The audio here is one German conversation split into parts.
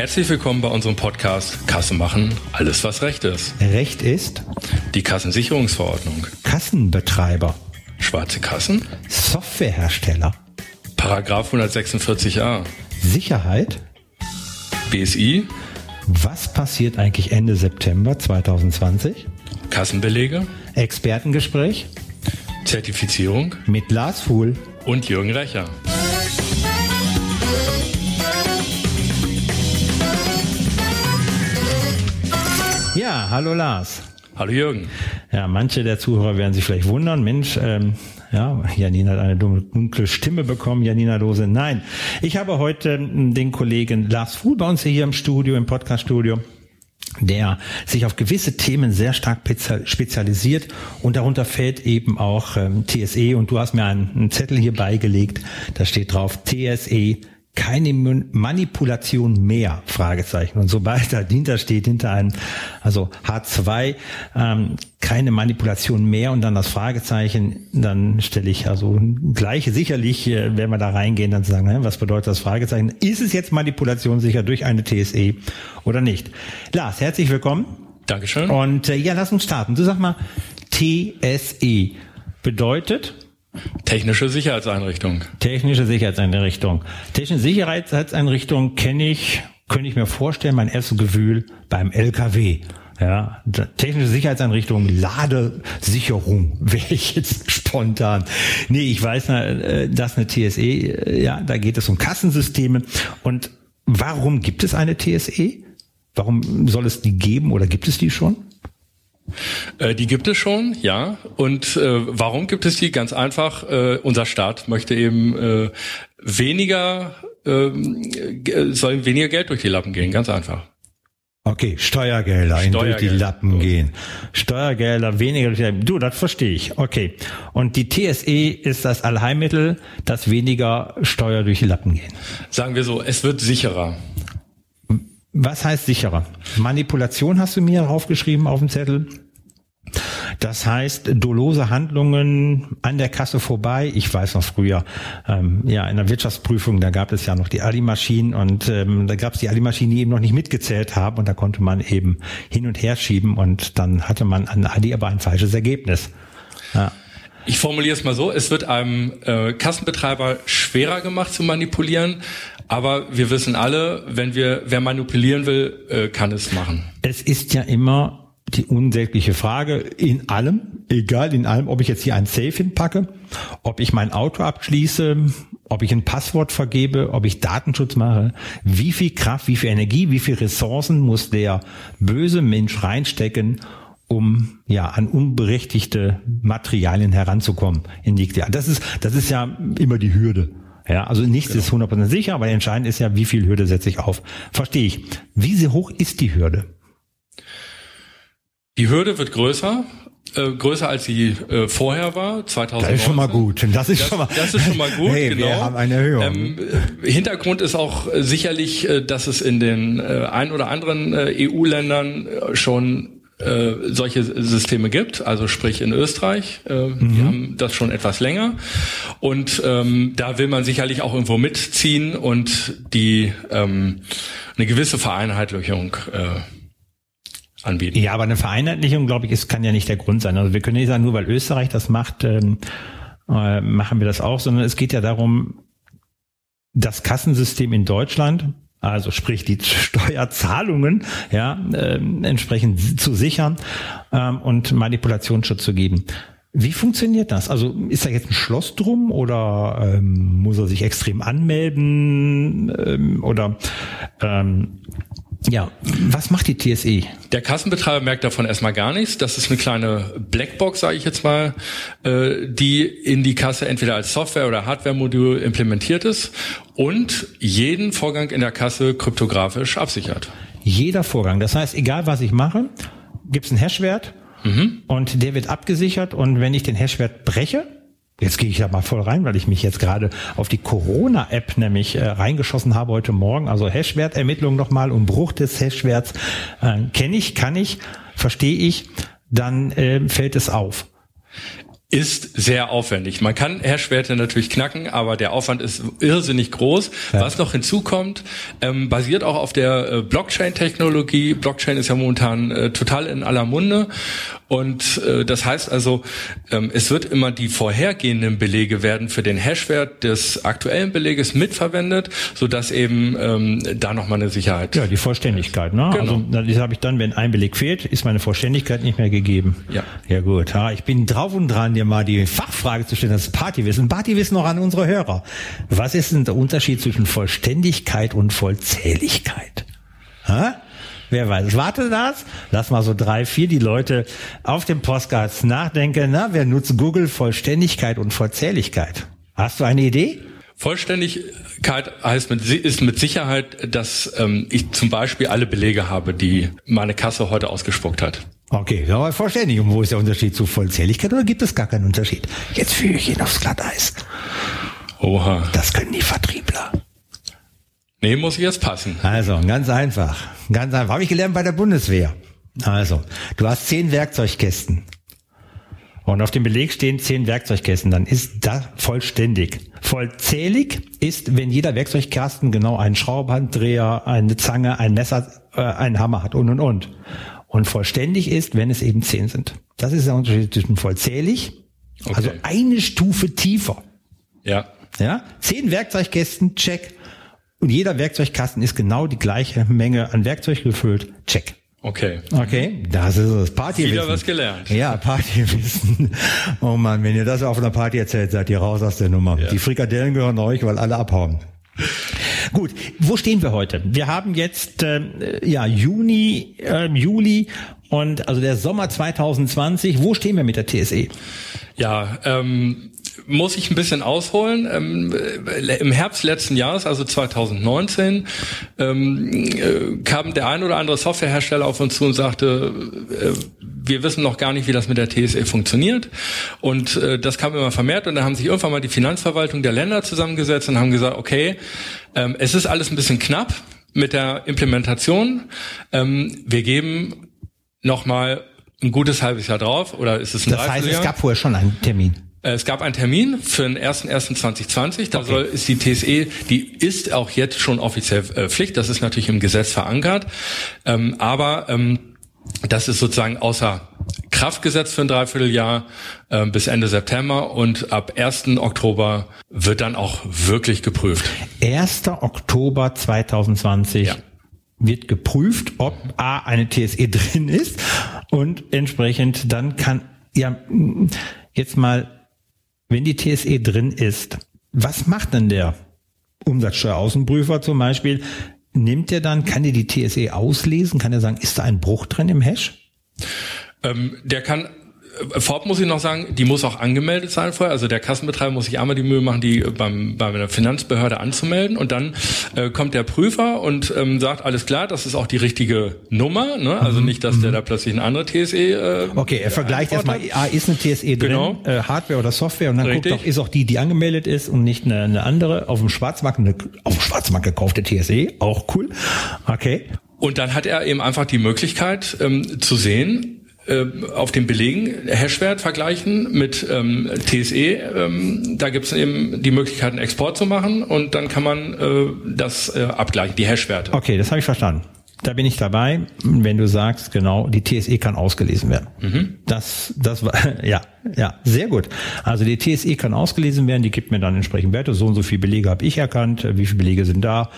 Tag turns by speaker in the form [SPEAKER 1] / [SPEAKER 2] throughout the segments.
[SPEAKER 1] Herzlich willkommen bei unserem Podcast Kasse machen, alles was Recht ist.
[SPEAKER 2] Recht ist
[SPEAKER 1] Die Kassensicherungsverordnung.
[SPEAKER 2] Kassenbetreiber,
[SPEAKER 1] Schwarze Kassen?
[SPEAKER 2] Softwarehersteller,
[SPEAKER 1] Paragraph 146a.
[SPEAKER 2] Sicherheit.
[SPEAKER 1] BSI?
[SPEAKER 2] Was passiert eigentlich Ende September 2020?
[SPEAKER 1] Kassenbelege?
[SPEAKER 2] Expertengespräch
[SPEAKER 1] Zertifizierung?
[SPEAKER 2] mit Lars Fuhl.
[SPEAKER 1] Und Jürgen Recher.
[SPEAKER 2] Ja, hallo Lars.
[SPEAKER 1] Hallo Jürgen.
[SPEAKER 2] Ja, manche der Zuhörer werden sich vielleicht wundern, Mensch, ähm, ja, Janina hat eine dunkle Stimme bekommen, Janina Lose. Nein, ich habe heute ähm, den Kollegen Lars Fuhl bei uns hier im Studio, im Podcast-Studio der sich auf gewisse Themen sehr stark pezia- spezialisiert und darunter fällt eben auch ähm, TSE und du hast mir einen, einen Zettel hier beigelegt, da steht drauf TSE keine Manipulation mehr? Fragezeichen. Und sobald dahinter steht hinter einem also H2 ähm, keine Manipulation mehr und dann das Fragezeichen dann stelle ich also gleich sicherlich äh, wenn wir da reingehen dann sagen was bedeutet das Fragezeichen? Ist es jetzt Manipulation sicher durch eine TSE oder nicht? Lars herzlich willkommen.
[SPEAKER 1] Dankeschön.
[SPEAKER 2] und äh, ja lass uns starten. Du sag mal TSE bedeutet
[SPEAKER 1] Technische Sicherheitseinrichtung.
[SPEAKER 2] Technische Sicherheitseinrichtung. Technische Sicherheitseinrichtung kenne ich, könnte ich mir vorstellen, mein erstes Gefühl beim LKW. Ja, technische Sicherheitseinrichtung, Ladesicherung wäre ich jetzt spontan. Nee, ich weiß, äh, dass eine TSE, äh, ja, da geht es um Kassensysteme. Und warum gibt es eine TSE? Warum soll es die geben oder gibt es die schon?
[SPEAKER 1] Äh, die gibt es schon, ja. Und äh, warum gibt es die? Ganz einfach. Äh, unser Staat möchte eben äh, weniger, äh, soll weniger Geld durch die Lappen gehen. Ganz einfach.
[SPEAKER 2] Okay, Steuergelder, in durch die
[SPEAKER 1] Steuergelder.
[SPEAKER 2] Lappen gehen. Steuergelder, weniger durch die Lappen. Du, das verstehe ich. Okay. Und die TSE ist das Allheilmittel, dass weniger Steuer durch die Lappen gehen.
[SPEAKER 1] Sagen wir so, es wird sicherer.
[SPEAKER 2] Was heißt sicherer? Manipulation hast du mir draufgeschrieben auf dem Zettel. Das heißt, dolose Handlungen an der Kasse vorbei. Ich weiß noch früher, ähm, ja, in der Wirtschaftsprüfung, da gab es ja noch die Ali-Maschinen und ähm, da gab es die Ali-Maschinen, die eben noch nicht mitgezählt haben und da konnte man eben hin und her schieben und dann hatte man an Ali aber ein falsches Ergebnis. Ja.
[SPEAKER 1] Ich formuliere es mal so, es wird einem äh, Kassenbetreiber schwerer gemacht zu manipulieren, aber wir wissen alle, wenn wir, wer manipulieren will, äh, kann es machen.
[SPEAKER 2] Es ist ja immer die unsägliche Frage in allem, egal in allem, ob ich jetzt hier ein Safe hinpacke, ob ich mein Auto abschließe, ob ich ein Passwort vergebe, ob ich Datenschutz mache, wie viel Kraft, wie viel Energie, wie viel Ressourcen muss der böse Mensch reinstecken, um ja an unberechtigte Materialien heranzukommen in die Das ist das ist ja immer die Hürde. Ja, also nichts ist 100% sicher, aber entscheidend ist ja, wie viel Hürde setze ich auf. Verstehe ich. Wie sehr hoch ist die Hürde?
[SPEAKER 1] Die Hürde wird größer, äh, größer als sie äh, vorher war, 2019.
[SPEAKER 2] Das ist schon mal gut. Das ist
[SPEAKER 1] Das,
[SPEAKER 2] schon mal,
[SPEAKER 1] das ist schon mal gut,
[SPEAKER 2] hey,
[SPEAKER 1] genau.
[SPEAKER 2] Wir haben eine Erhöhung.
[SPEAKER 1] Ähm, äh, Hintergrund ist auch äh, sicherlich, äh, dass es in den äh, ein oder anderen äh, EU-Ländern schon äh, solche Systeme gibt, also sprich in Österreich, äh,
[SPEAKER 2] Mhm.
[SPEAKER 1] die haben das schon etwas länger und ähm, da will man sicherlich auch irgendwo mitziehen und die ähm, eine gewisse Vereinheitlichung äh, anbieten.
[SPEAKER 2] ja, aber eine Vereinheitlichung, glaube ich, ist, kann ja nicht der Grund sein. Also wir können nicht sagen, nur weil Österreich das macht, ähm, äh, machen wir das auch, sondern es geht ja darum, das Kassensystem in Deutschland, also sprich die Steuerzahlungen, ja, ähm, entsprechend zu sichern ähm, und Manipulationsschutz zu geben. Wie funktioniert das? Also ist da jetzt ein Schloss drum oder ähm, muss er sich extrem anmelden ähm, oder ähm, ja, was macht die TSE?
[SPEAKER 1] Der Kassenbetreiber merkt davon erstmal gar nichts. Das ist eine kleine Blackbox, sage ich jetzt mal, äh, die in die Kasse entweder als Software- oder Hardware-Modul implementiert ist und jeden Vorgang in der Kasse kryptografisch absichert.
[SPEAKER 2] Jeder Vorgang. Das heißt, egal was ich mache, gibt es einen Hashwert und der wird abgesichert und wenn ich den Hashwert breche, jetzt gehe ich da mal voll rein, weil ich mich jetzt gerade auf die Corona-App nämlich äh, reingeschossen habe heute Morgen, also Hashwertermittlung nochmal und Bruch des Hashwerts äh, kenne ich, kann ich, verstehe ich, dann äh, fällt es auf.
[SPEAKER 1] ist sehr aufwendig. Man kann Hashwerte natürlich knacken, aber der Aufwand ist irrsinnig groß. Ja. Was noch hinzukommt, ähm, basiert auch auf der äh, Blockchain-Technologie. Blockchain ist ja momentan äh, total in aller Munde und äh, das heißt also, ähm, es wird immer die vorhergehenden Belege werden für den Hashwert des aktuellen Beleges mitverwendet, so dass eben ähm, da nochmal eine Sicherheit.
[SPEAKER 2] Ja, die Vollständigkeit. Ne? Genau. Also das habe ich dann, wenn ein Beleg fehlt, ist meine Vollständigkeit nicht mehr gegeben. Ja. Ja gut. Ja, ich bin drauf und dran, dir mal die Fachfrage zu stellen. Das ist Partywissen. Partywissen noch an unsere Hörer. Was ist denn der Unterschied zwischen Vollständigkeit und Vollzähligkeit? Ha? Wer weiß. Warte das. Lass mal so drei, vier die Leute auf dem Postcards nachdenken. Na, wer nutzt Google Vollständigkeit und Vollzähligkeit? Hast du eine Idee?
[SPEAKER 1] Vollständigkeit heißt mit, ist mit Sicherheit, dass ähm, ich zum Beispiel alle Belege habe, die meine Kasse heute ausgespuckt hat.
[SPEAKER 2] Okay, aber vollständig. Und wo ist der Unterschied zu Vollzähligkeit oder gibt es gar keinen Unterschied? Jetzt führe ich ihn aufs Glatteis. Oha. Das können die Vertriebler.
[SPEAKER 1] Nee, muss ich jetzt passen.
[SPEAKER 2] Also, ganz einfach. Ganz einfach. Habe ich gelernt bei der Bundeswehr. Also, du hast zehn Werkzeugkästen. Und auf dem Beleg stehen zehn Werkzeugkästen. Dann ist das vollständig. Vollzählig ist, wenn jeder Werkzeugkasten genau einen Schraubhanddreher, eine Zange, ein Messer, äh, einen Hammer hat und und und. Und vollständig ist, wenn es eben zehn sind. Das ist der Unterschied zwischen vollzählig, okay. also eine Stufe tiefer.
[SPEAKER 1] Ja.
[SPEAKER 2] Ja. Zehn Werkzeugkästen, check. Und jeder Werkzeugkasten ist genau die gleiche Menge an Werkzeug gefüllt. Check.
[SPEAKER 1] Okay.
[SPEAKER 2] Okay, das ist das Partywissen.
[SPEAKER 1] Wieder was gelernt.
[SPEAKER 2] Ja, Partywissen. Oh man, wenn ihr das auf einer Party erzählt, seid ihr raus aus der Nummer. Ja. Die Frikadellen gehören euch, weil alle abhauen. Gut, wo stehen wir heute? Wir haben jetzt äh, ja Juni, äh, Juli und also der Sommer 2020. Wo stehen wir mit der TSE?
[SPEAKER 1] Ja, ähm, muss ich ein bisschen ausholen. Ähm, äh, Im Herbst letzten Jahres, also 2019, ähm, äh, kam der ein oder andere Softwarehersteller auf uns zu und sagte, äh, wir wissen noch gar nicht, wie das mit der TSE funktioniert. Und äh, das kam immer vermehrt. Und dann haben sich irgendwann mal die Finanzverwaltung der Länder zusammengesetzt und haben gesagt, okay, ähm, es ist alles ein bisschen knapp mit der Implementation. Ähm, wir geben noch mal ein gutes halbes Jahr drauf oder ist es ein
[SPEAKER 2] Das heißt, es gab vorher schon einen Termin.
[SPEAKER 1] Äh, es gab einen Termin für den 1.1.2020. Da okay. soll, ist die TSE, die ist auch jetzt schon offiziell äh, Pflicht. Das ist natürlich im Gesetz verankert. Ähm, aber ähm, das ist sozusagen außer Kraft gesetzt für ein Dreivierteljahr äh, bis Ende September und ab 1. Oktober wird dann auch wirklich geprüft.
[SPEAKER 2] 1. Oktober 2020 ja. wird geprüft, ob A eine TSE drin ist und entsprechend dann kann ja jetzt mal wenn die TSE drin ist, was macht denn der Umsatzsteueraußenprüfer zum Beispiel? Nimmt er dann, kann er die TSE auslesen? Kann er sagen, ist da ein Bruch drin im Hash?
[SPEAKER 1] Ähm, der kann Vorab muss ich noch sagen, die muss auch angemeldet sein vorher. Also der Kassenbetreiber muss sich einmal die Mühe machen, die beim, bei einer Finanzbehörde anzumelden. Und dann äh, kommt der Prüfer und ähm, sagt, alles klar, das ist auch die richtige Nummer. Ne? Also mhm. nicht, dass der mhm. da plötzlich eine andere TSE. Äh,
[SPEAKER 2] okay, er vergleicht erstmal, ah, ist eine TSE drin, genau. äh, Hardware oder Software, und dann Richtig. guckt auch, ist auch die, die angemeldet ist und nicht eine, eine andere auf dem Schwarzmarkt, eine auf dem Schwarzmarkt gekaufte TSE. Auch cool. Okay.
[SPEAKER 1] Und dann hat er eben einfach die Möglichkeit ähm, zu sehen, äh, auf den Belegen Hashwert vergleichen mit ähm, TSE. Ähm, da gibt es eben die Möglichkeit, einen Export zu machen und dann kann man äh, das äh, abgleichen, die Hashwerte.
[SPEAKER 2] Okay, das habe ich verstanden. Da bin ich dabei, wenn du sagst, genau, die TSE kann ausgelesen werden. Mhm. Das, das war, ja, ja, sehr gut. Also die TSE kann ausgelesen werden, die gibt mir dann entsprechend Werte. So und so viele Belege habe ich erkannt, wie viele Belege sind da.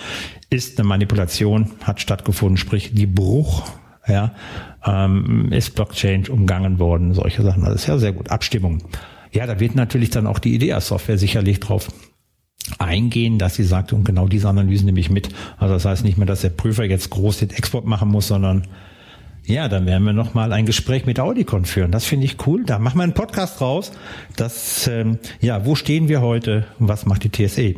[SPEAKER 2] Ist eine Manipulation, hat stattgefunden, sprich die Bruch ja, ähm, ist Blockchain umgangen worden, solche Sachen. Das ist ja sehr gut. Abstimmung. Ja, da wird natürlich dann auch die IDEA-Software sicherlich drauf eingehen, dass sie sagt, und genau diese Analysen nehme ich mit. Also das heißt nicht mehr, dass der Prüfer jetzt groß den Export machen muss, sondern ja, dann werden wir nochmal ein Gespräch mit Audicon führen. Das finde ich cool. Da machen wir einen Podcast raus. Das, ähm, ja, wo stehen wir heute? Was macht die TSE?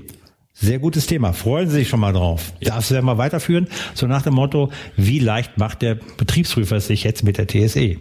[SPEAKER 2] Sehr gutes Thema. Freuen Sie sich schon mal drauf. Ja. Das werden wir weiterführen. So nach dem Motto, wie leicht macht der Betriebsprüfer sich jetzt mit der TSE?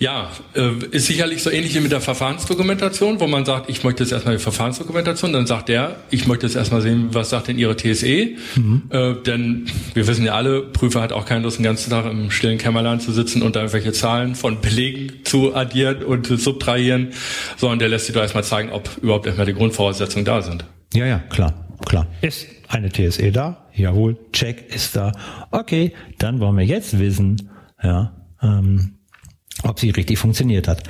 [SPEAKER 1] Ja, äh, ist sicherlich so ähnlich wie mit der Verfahrensdokumentation, wo man sagt, ich möchte jetzt erstmal die Verfahrensdokumentation, dann sagt der, ich möchte jetzt erstmal sehen, was sagt denn Ihre TSE, mhm. äh, denn wir wissen ja alle, Prüfer hat auch keine Lust, den ganzen Tag im stillen Kämmerlein zu sitzen und da irgendwelche Zahlen von Belegen zu addieren und zu subtrahieren, sondern der lässt sich doch erstmal zeigen, ob überhaupt erstmal die Grundvoraussetzungen da sind.
[SPEAKER 2] Ja, ja, klar, klar. Ist eine TSE da? Jawohl, check ist da. Okay, dann wollen wir jetzt wissen, ja, ähm, ob sie richtig funktioniert hat.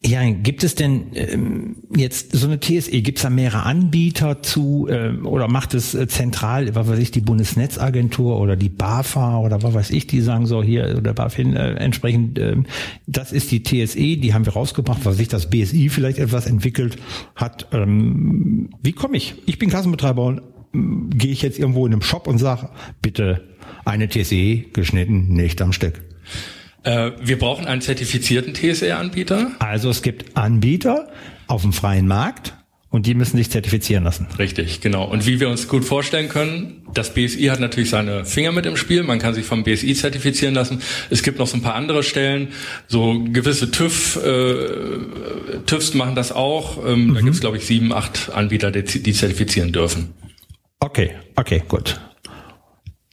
[SPEAKER 2] Ja, gibt es denn ähm, jetzt so eine TSE, gibt es da mehrere Anbieter zu ähm, oder macht es äh, zentral, was weiß ich, die Bundesnetzagentur oder die BAFA oder was weiß ich, die sagen so hier oder BaFin äh, entsprechend, ähm, das ist die TSE, die haben wir rausgebracht, was sich das BSI vielleicht etwas entwickelt hat. Ähm, wie komme ich? Ich bin Kassenbetreiber und ähm, gehe ich jetzt irgendwo in einem Shop und sage, bitte eine TSE geschnitten, nicht am Stück.
[SPEAKER 1] Äh, wir brauchen einen zertifizierten TSE-Anbieter.
[SPEAKER 2] Also es gibt Anbieter auf dem freien Markt und die müssen sich zertifizieren lassen.
[SPEAKER 1] Richtig, genau. Und wie wir uns gut vorstellen können, das BSI hat natürlich seine Finger mit im Spiel. Man kann sich vom BSI zertifizieren lassen. Es gibt noch so ein paar andere Stellen. So gewisse TÜV, äh, TÜVs machen das auch. Ähm, mhm. Da gibt es, glaube ich, sieben, acht Anbieter, die, die zertifizieren dürfen.
[SPEAKER 2] Okay, okay, gut.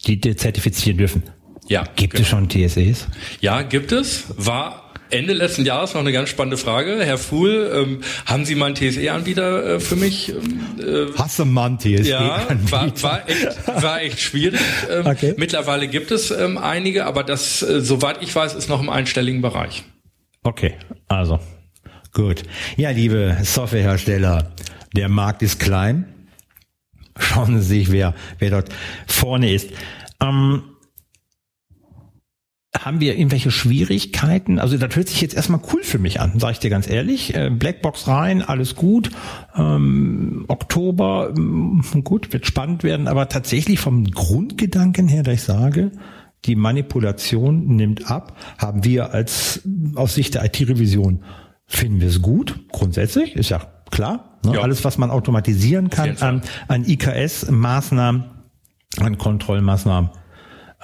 [SPEAKER 2] Die, die zertifizieren dürfen. Ja. Gibt genau. es schon TSEs?
[SPEAKER 1] Ja, gibt es. War Ende letzten Jahres noch eine ganz spannende Frage. Herr Fuhl, ähm, haben Sie mal einen TSE-Anbieter äh, für mich? Ähm,
[SPEAKER 2] äh, mal einen TSE-Anbieter?
[SPEAKER 1] Ja, war, war, echt, war echt schwierig. Ähm, okay. Mittlerweile gibt es ähm, einige, aber das, äh, soweit ich weiß, ist noch im einstelligen Bereich.
[SPEAKER 2] Okay, also gut. Ja, liebe Softwarehersteller, der Markt ist klein. Schauen Sie sich, wer, wer dort vorne ist. Ähm, haben wir irgendwelche Schwierigkeiten? Also das hört sich jetzt erstmal cool für mich an, sage ich dir ganz ehrlich. Äh, Blackbox rein, alles gut. Ähm, Oktober, ähm, gut, wird spannend werden, aber tatsächlich vom Grundgedanken her, dass ich sage, die Manipulation nimmt ab, haben wir als aus Sicht der IT-Revision, finden wir es gut, grundsätzlich, ist ja klar. Ne? Ja. Alles, was man automatisieren kann an, an IKS-Maßnahmen, an Kontrollmaßnahmen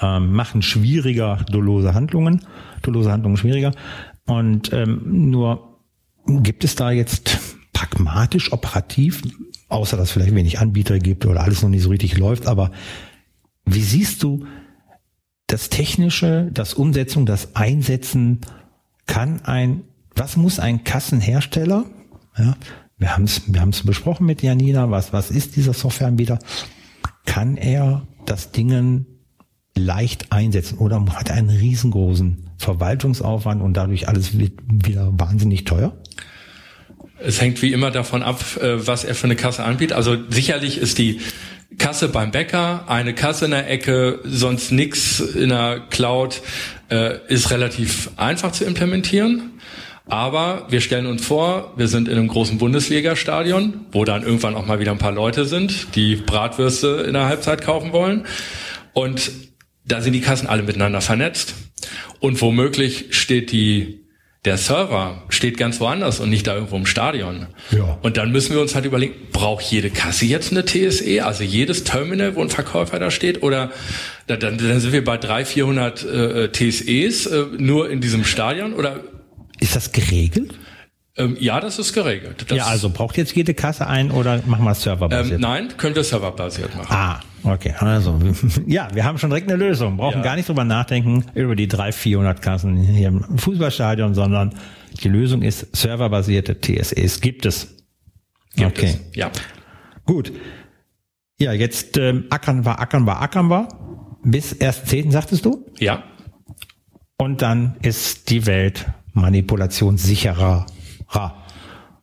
[SPEAKER 2] ähm, machen schwieriger dolose Handlungen, dolose Handlungen schwieriger. Und ähm, nur gibt es da jetzt pragmatisch, operativ, außer dass es vielleicht wenig Anbieter gibt oder alles noch nicht so richtig läuft, aber wie siehst du das Technische, das Umsetzung, das Einsetzen, kann ein, was muss ein Kassenhersteller, ja, wir haben es wir haben's besprochen mit Janina, was, was ist dieser Softwareanbieter, kann er das Dingen leicht einsetzen oder hat er einen riesengroßen Verwaltungsaufwand und dadurch alles wird wieder wahnsinnig teuer?
[SPEAKER 1] Es hängt wie immer davon ab, äh, was er für eine Kasse anbietet. Also sicherlich ist die Kasse beim Bäcker, eine Kasse in der Ecke, sonst nix in der Cloud, äh, ist relativ einfach zu implementieren. Aber wir stellen uns vor, wir sind in einem großen Bundesliga-Stadion, wo dann irgendwann auch mal wieder ein paar Leute sind, die Bratwürste in der Halbzeit kaufen wollen. Und da sind die Kassen alle miteinander vernetzt und womöglich steht die der Server steht ganz woanders und nicht da irgendwo im Stadion. Ja. Und dann müssen wir uns halt überlegen, braucht jede Kasse jetzt eine TSE, also jedes Terminal, wo ein Verkäufer da steht, oder dann, dann sind wir bei 300, 400 äh, TSEs äh, nur in diesem Stadion, oder?
[SPEAKER 2] Ist das geregelt?
[SPEAKER 1] Ähm, ja, das ist geregelt. Das
[SPEAKER 2] ja, also braucht jetzt jede Kasse ein oder machen wir es serverbasiert?
[SPEAKER 1] Ähm, nein, können wir serverbasiert machen.
[SPEAKER 2] Ah, okay. Also, ja, wir haben schon direkt eine Lösung. Brauchen ja. gar nicht drüber nachdenken über die 300, 400 Kassen hier im Fußballstadion, sondern die Lösung ist serverbasierte TSEs. Gibt es.
[SPEAKER 1] Gibt okay. Es. Ja.
[SPEAKER 2] Gut. Ja, jetzt ähm, ackern wir, ackern wir, ackern wir. Bis 1.10. sagtest du?
[SPEAKER 1] Ja.
[SPEAKER 2] Und dann ist die Welt manipulationssicherer Ra.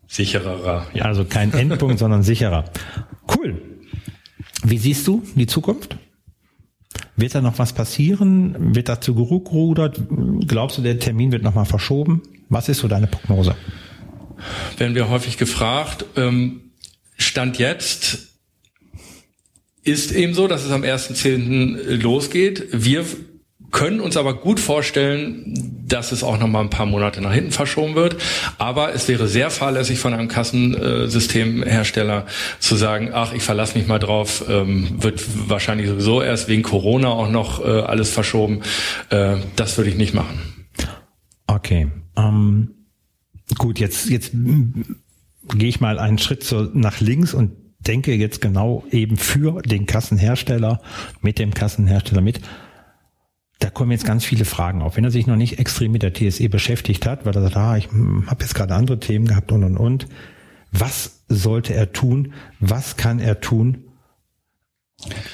[SPEAKER 1] Sicherer,
[SPEAKER 2] ja. Also kein Endpunkt, sondern sicherer. Cool. Wie siehst du die Zukunft? Wird da noch was passieren? Wird dazu gerudert? Glaubst du, der Termin wird nochmal verschoben? Was ist so deine Prognose?
[SPEAKER 1] Werden wir häufig gefragt. Ähm, Stand jetzt ist eben so, dass es am 1.10. losgeht. Wir können uns aber gut vorstellen, dass es auch noch mal ein paar Monate nach hinten verschoben wird. Aber es wäre sehr fahrlässig von einem Kassensystemhersteller zu sagen, ach, ich verlasse mich mal drauf, ähm, wird wahrscheinlich sowieso erst wegen Corona auch noch äh, alles verschoben. Äh, das würde ich nicht machen.
[SPEAKER 2] Okay. Ähm, gut, jetzt, jetzt gehe ich mal einen Schritt so nach links und denke jetzt genau eben für den Kassenhersteller, mit dem Kassenhersteller mit. Da kommen jetzt ganz viele Fragen auf. Wenn er sich noch nicht extrem mit der TSE beschäftigt hat, weil er sagt, ah, ich habe jetzt gerade andere Themen gehabt und und und. Was sollte er tun? Was kann er tun?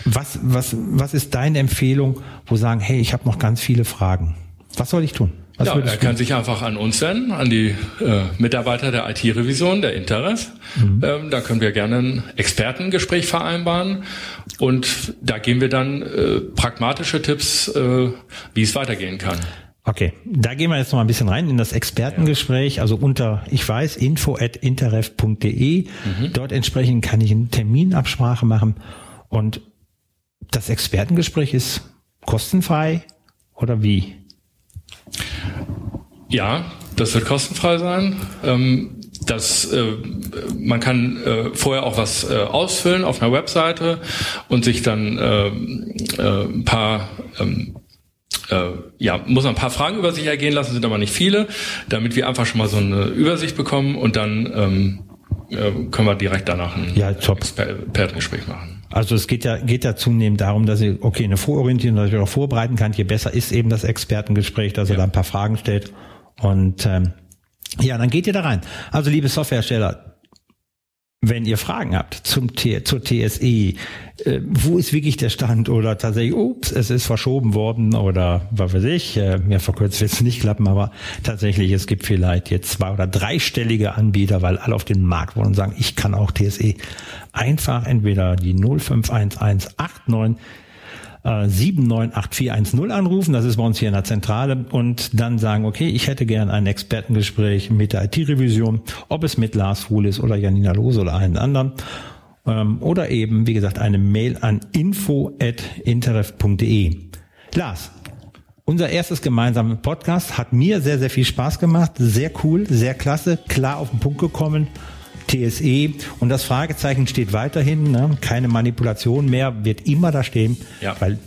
[SPEAKER 2] Was, was, was ist deine Empfehlung, wo sagen, hey, ich habe noch ganz viele Fragen? Was soll ich tun? Was
[SPEAKER 1] ja, er kann sich einfach an uns wenden, an die äh, Mitarbeiter der IT-Revision, der Interref. Mhm. Ähm, da können wir gerne ein Expertengespräch vereinbaren und da geben wir dann äh, pragmatische Tipps, äh, wie es weitergehen kann.
[SPEAKER 2] Okay, da gehen wir jetzt noch mal ein bisschen rein in das Expertengespräch, also unter, ich weiß, info at interref.de. Mhm. Dort entsprechend kann ich eine Terminabsprache machen und das Expertengespräch ist kostenfrei oder wie?
[SPEAKER 1] Ja, das wird kostenfrei sein. Ähm, das, äh, man kann äh, vorher auch was äh, ausfüllen auf einer Webseite und sich dann äh, äh, ein paar ähm, äh, ja, muss man ein paar Fragen über sich ergehen lassen, sind aber nicht viele, damit wir einfach schon mal so eine Übersicht bekommen und dann ähm, äh, können wir direkt danach ein
[SPEAKER 2] ja, Expertengespräch machen. Also es geht ja, geht ja zunehmend darum, dass ich, okay, eine Vororientierung, dass ich auch vorbereiten kann. Je besser ist eben das Expertengespräch, dass er ja. da ein paar Fragen stellt. Und ähm, ja, dann geht ihr da rein. Also liebe Softwarehersteller, wenn ihr Fragen habt zum T zur TSE, äh, wo ist wirklich der Stand oder tatsächlich, ups, es ist verschoben worden oder was weiß ich, äh, mir verkürzt wird es nicht klappen, aber tatsächlich, es gibt vielleicht jetzt zwei oder dreistellige Anbieter, weil alle auf den Markt wollen und sagen, ich kann auch TSE. Einfach entweder die 051189 äh, 798410 anrufen, das ist bei uns hier in der Zentrale. Und dann sagen, okay, ich hätte gern ein Expertengespräch mit der IT-Revision, ob es mit Lars Fuhl ist oder Janina Lose oder einen anderen. Ähm, oder eben, wie gesagt, eine Mail an info@interref.de. Lars, unser erstes gemeinsames Podcast hat mir sehr, sehr viel Spaß gemacht, sehr cool, sehr klasse, klar auf den Punkt gekommen TSE und das Fragezeichen steht weiterhin, ne? keine Manipulation mehr, wird immer da stehen, ja. weil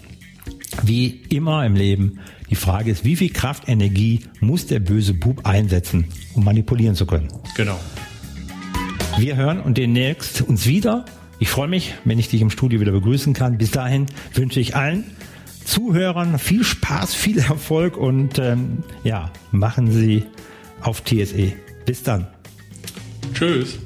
[SPEAKER 2] wie immer im Leben die Frage ist, wie viel Kraft, Energie muss der böse Bub einsetzen, um manipulieren zu können.
[SPEAKER 1] Genau.
[SPEAKER 2] Wir hören und demnächst uns wieder. Ich freue mich, wenn ich dich im Studio wieder begrüßen kann. Bis dahin wünsche ich allen Zuhörern viel Spaß, viel Erfolg und ähm, ja, machen Sie auf TSE. Bis dann.
[SPEAKER 1] Tschüss.